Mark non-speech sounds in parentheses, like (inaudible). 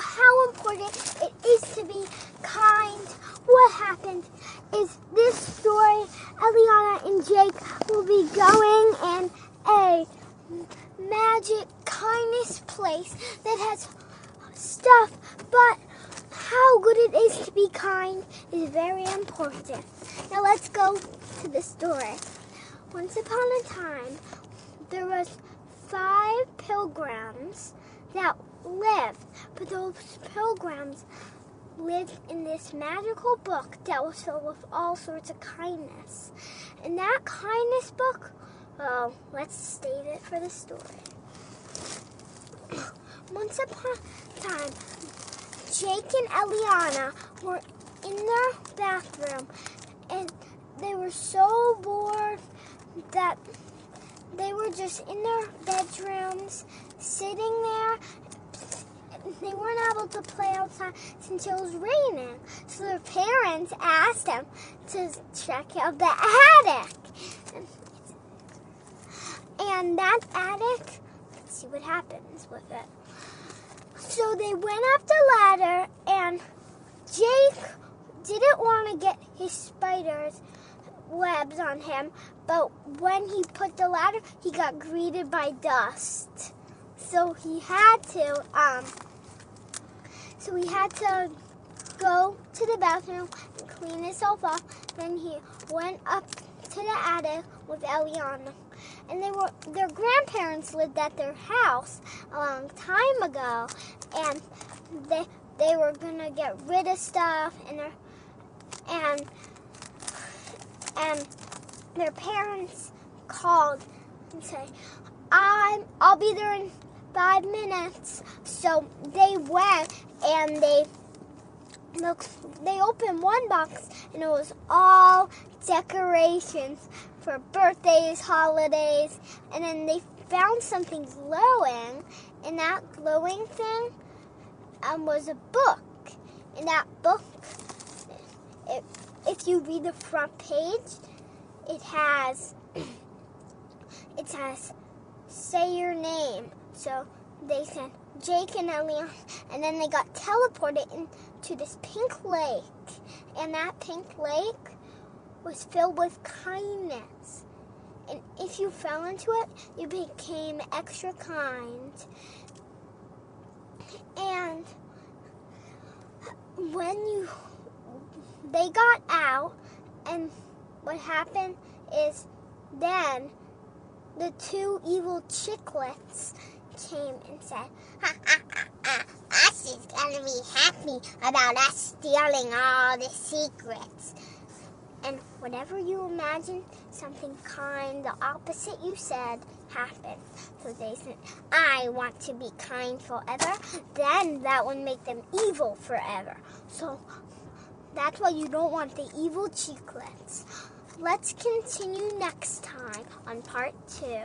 how important it is to be kind. What happened is this story, Eliana and Jake will be going in a magic kindness place that has stuff, but how good it is to be kind is very important. Now let's go to the story. Once upon a time, there was five pilgrims that lived, but those pilgrims lived in this magical book that was filled with all sorts of kindness. And that kindness book, well, let's save it for the story. (coughs) Once upon a time, Jake and Eliana were in their bathroom and they were so bored that they were just in their bedrooms sitting there they weren't able to play outside since it was raining. So their parents asked them to check out the attic. And that attic, let's see what happens with it. So they went up the ladder, and Jake didn't want to get his spiders webs on him, but when he put the ladder, he got greeted by dust. So he had to um so he had to go to the bathroom and clean himself off. Then he went up to the attic with Eliana. And they were their grandparents lived at their house a long time ago and they they were gonna get rid of stuff and their and and their parents called and said, I'm I'll be there in five minutes. So they went and they look they opened one box and it was all decorations for birthdays, holidays, and then they found something glowing, and that glowing thing um, was a book. And that book, it, if you read the front page, it has (clears throat) it has say your name. So they said Jake and Elian, and then they got teleported into this pink lake. And that pink lake was filled with kindness. And if you fell into it, you became extra kind. And when you they got out and what happened is then the two evil chicklets came and said, ha, ha, ha, ha. Us is gonna be happy about us stealing all the secrets. And whatever you imagine, something kind, the opposite you said, happened. So they said, I want to be kind forever. Then that would make them evil forever. So that's why you don't want the evil chiclets. Let's continue next time on part two.